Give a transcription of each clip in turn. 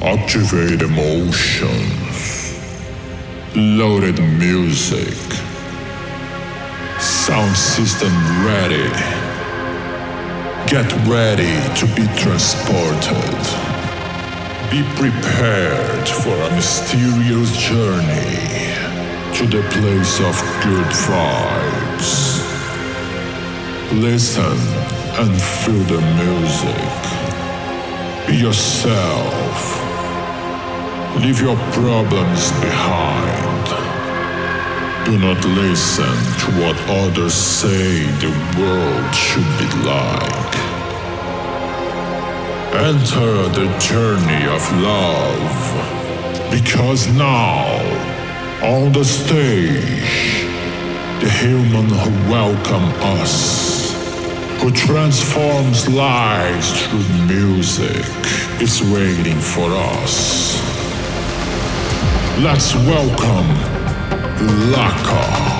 Activate emotions. Loaded music. Sound system ready. Get ready to be transported. Be prepared for a mysterious journey to the place of good vibes. Listen and feel the music. Be yourself. Leave your problems behind. Do not listen to what others say the world should be like. Enter the journey of love. Because now, on the stage, the human who welcome us, who transforms lives through music, is waiting for us. Let's welcome Laka.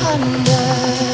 thunder.